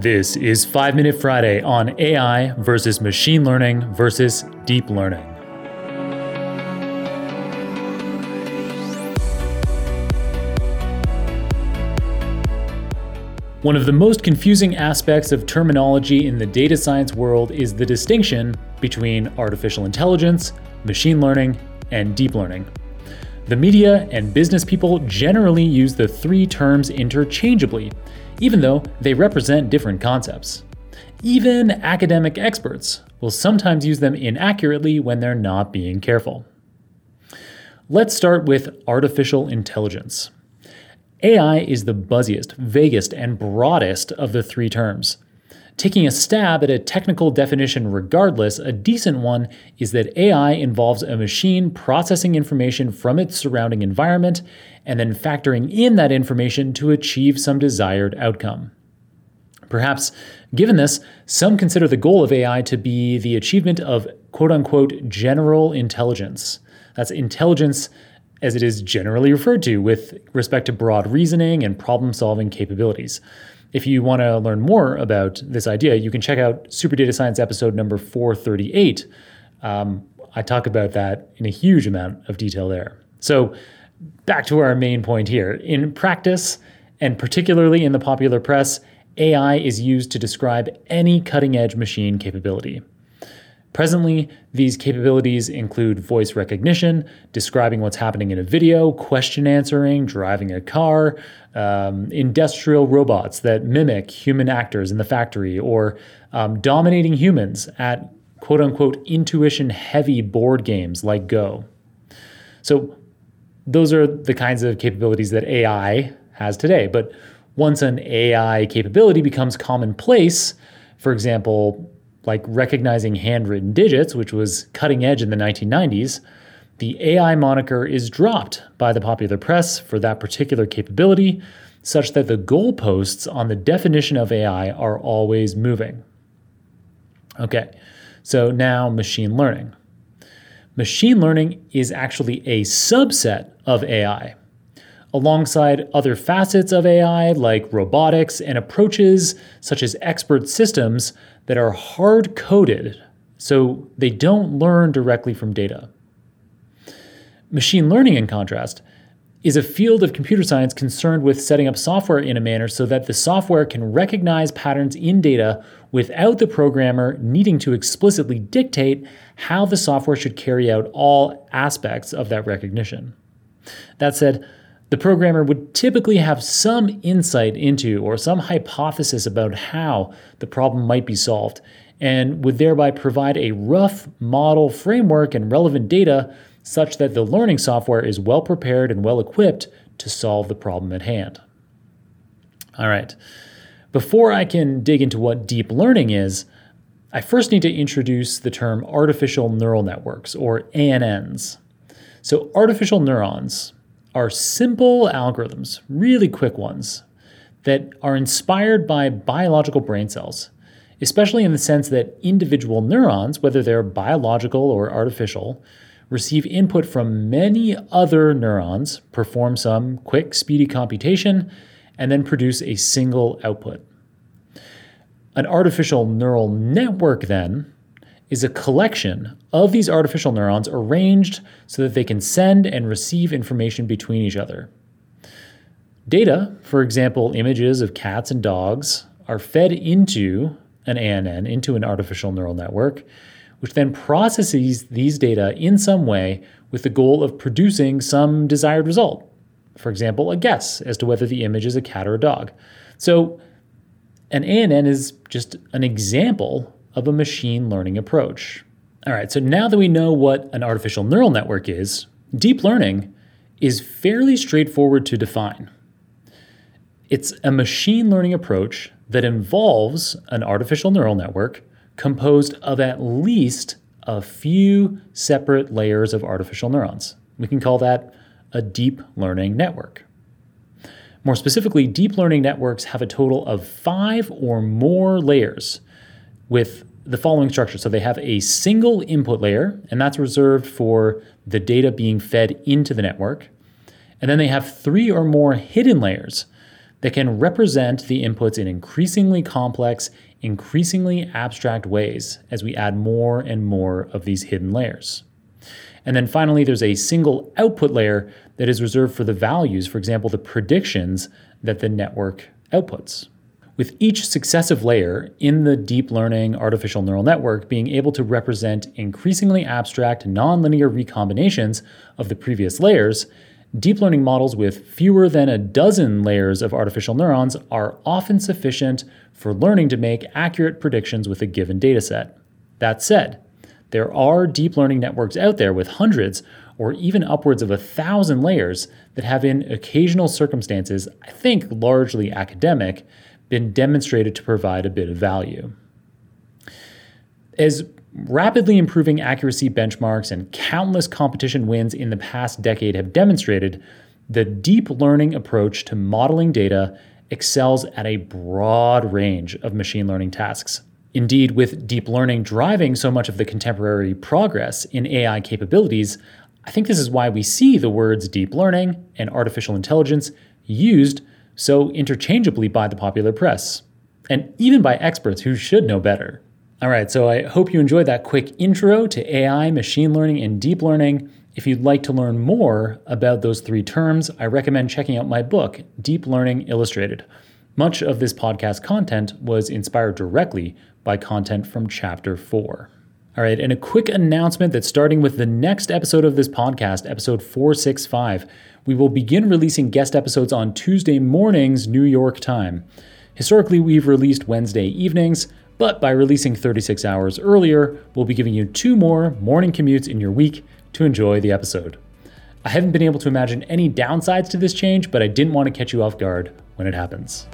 This is 5 Minute Friday on AI versus machine learning versus deep learning. One of the most confusing aspects of terminology in the data science world is the distinction between artificial intelligence, machine learning, and deep learning. The media and business people generally use the three terms interchangeably, even though they represent different concepts. Even academic experts will sometimes use them inaccurately when they're not being careful. Let's start with artificial intelligence. AI is the buzziest, vaguest, and broadest of the three terms. Taking a stab at a technical definition regardless, a decent one is that AI involves a machine processing information from its surrounding environment and then factoring in that information to achieve some desired outcome. Perhaps, given this, some consider the goal of AI to be the achievement of quote unquote general intelligence. That's intelligence as it is generally referred to with respect to broad reasoning and problem solving capabilities. If you want to learn more about this idea, you can check out Super Data Science episode number 438. Um, I talk about that in a huge amount of detail there. So, back to our main point here. In practice, and particularly in the popular press, AI is used to describe any cutting edge machine capability. Presently, these capabilities include voice recognition, describing what's happening in a video, question answering, driving a car, um, industrial robots that mimic human actors in the factory, or um, dominating humans at quote unquote intuition heavy board games like Go. So, those are the kinds of capabilities that AI has today. But once an AI capability becomes commonplace, for example, like recognizing handwritten digits, which was cutting edge in the 1990s, the AI moniker is dropped by the popular press for that particular capability, such that the goalposts on the definition of AI are always moving. Okay, so now machine learning. Machine learning is actually a subset of AI. Alongside other facets of AI like robotics and approaches such as expert systems, that are hard coded so they don't learn directly from data. Machine learning, in contrast, is a field of computer science concerned with setting up software in a manner so that the software can recognize patterns in data without the programmer needing to explicitly dictate how the software should carry out all aspects of that recognition. That said, the programmer would typically have some insight into or some hypothesis about how the problem might be solved, and would thereby provide a rough model framework and relevant data such that the learning software is well prepared and well equipped to solve the problem at hand. All right, before I can dig into what deep learning is, I first need to introduce the term artificial neural networks, or ANNs. So, artificial neurons, are simple algorithms, really quick ones, that are inspired by biological brain cells, especially in the sense that individual neurons, whether they're biological or artificial, receive input from many other neurons, perform some quick, speedy computation, and then produce a single output. An artificial neural network, then, is a collection of these artificial neurons arranged so that they can send and receive information between each other. Data, for example, images of cats and dogs, are fed into an ANN, into an artificial neural network, which then processes these data in some way with the goal of producing some desired result. For example, a guess as to whether the image is a cat or a dog. So, an ANN is just an example of a machine learning approach. All right, so now that we know what an artificial neural network is, deep learning is fairly straightforward to define. It's a machine learning approach that involves an artificial neural network composed of at least a few separate layers of artificial neurons. We can call that a deep learning network. More specifically, deep learning networks have a total of five or more layers with the following structure. So they have a single input layer, and that's reserved for the data being fed into the network. And then they have three or more hidden layers that can represent the inputs in increasingly complex, increasingly abstract ways as we add more and more of these hidden layers. And then finally, there's a single output layer that is reserved for the values, for example, the predictions that the network outputs. With each successive layer in the deep learning artificial neural network being able to represent increasingly abstract nonlinear recombinations of the previous layers, deep learning models with fewer than a dozen layers of artificial neurons are often sufficient for learning to make accurate predictions with a given dataset. That said, there are deep learning networks out there with hundreds or even upwards of a thousand layers that have, in occasional circumstances, I think largely academic, been demonstrated to provide a bit of value. As rapidly improving accuracy benchmarks and countless competition wins in the past decade have demonstrated, the deep learning approach to modeling data excels at a broad range of machine learning tasks. Indeed, with deep learning driving so much of the contemporary progress in AI capabilities, I think this is why we see the words deep learning and artificial intelligence used so interchangeably by the popular press, and even by experts who should know better. All right, so I hope you enjoyed that quick intro to AI, machine learning, and deep learning. If you'd like to learn more about those three terms, I recommend checking out my book, Deep Learning Illustrated. Much of this podcast content was inspired directly by content from Chapter 4. All right, and a quick announcement that starting with the next episode of this podcast, episode 465, we will begin releasing guest episodes on Tuesday mornings, New York time. Historically, we've released Wednesday evenings, but by releasing 36 hours earlier, we'll be giving you two more morning commutes in your week to enjoy the episode. I haven't been able to imagine any downsides to this change, but I didn't want to catch you off guard when it happens.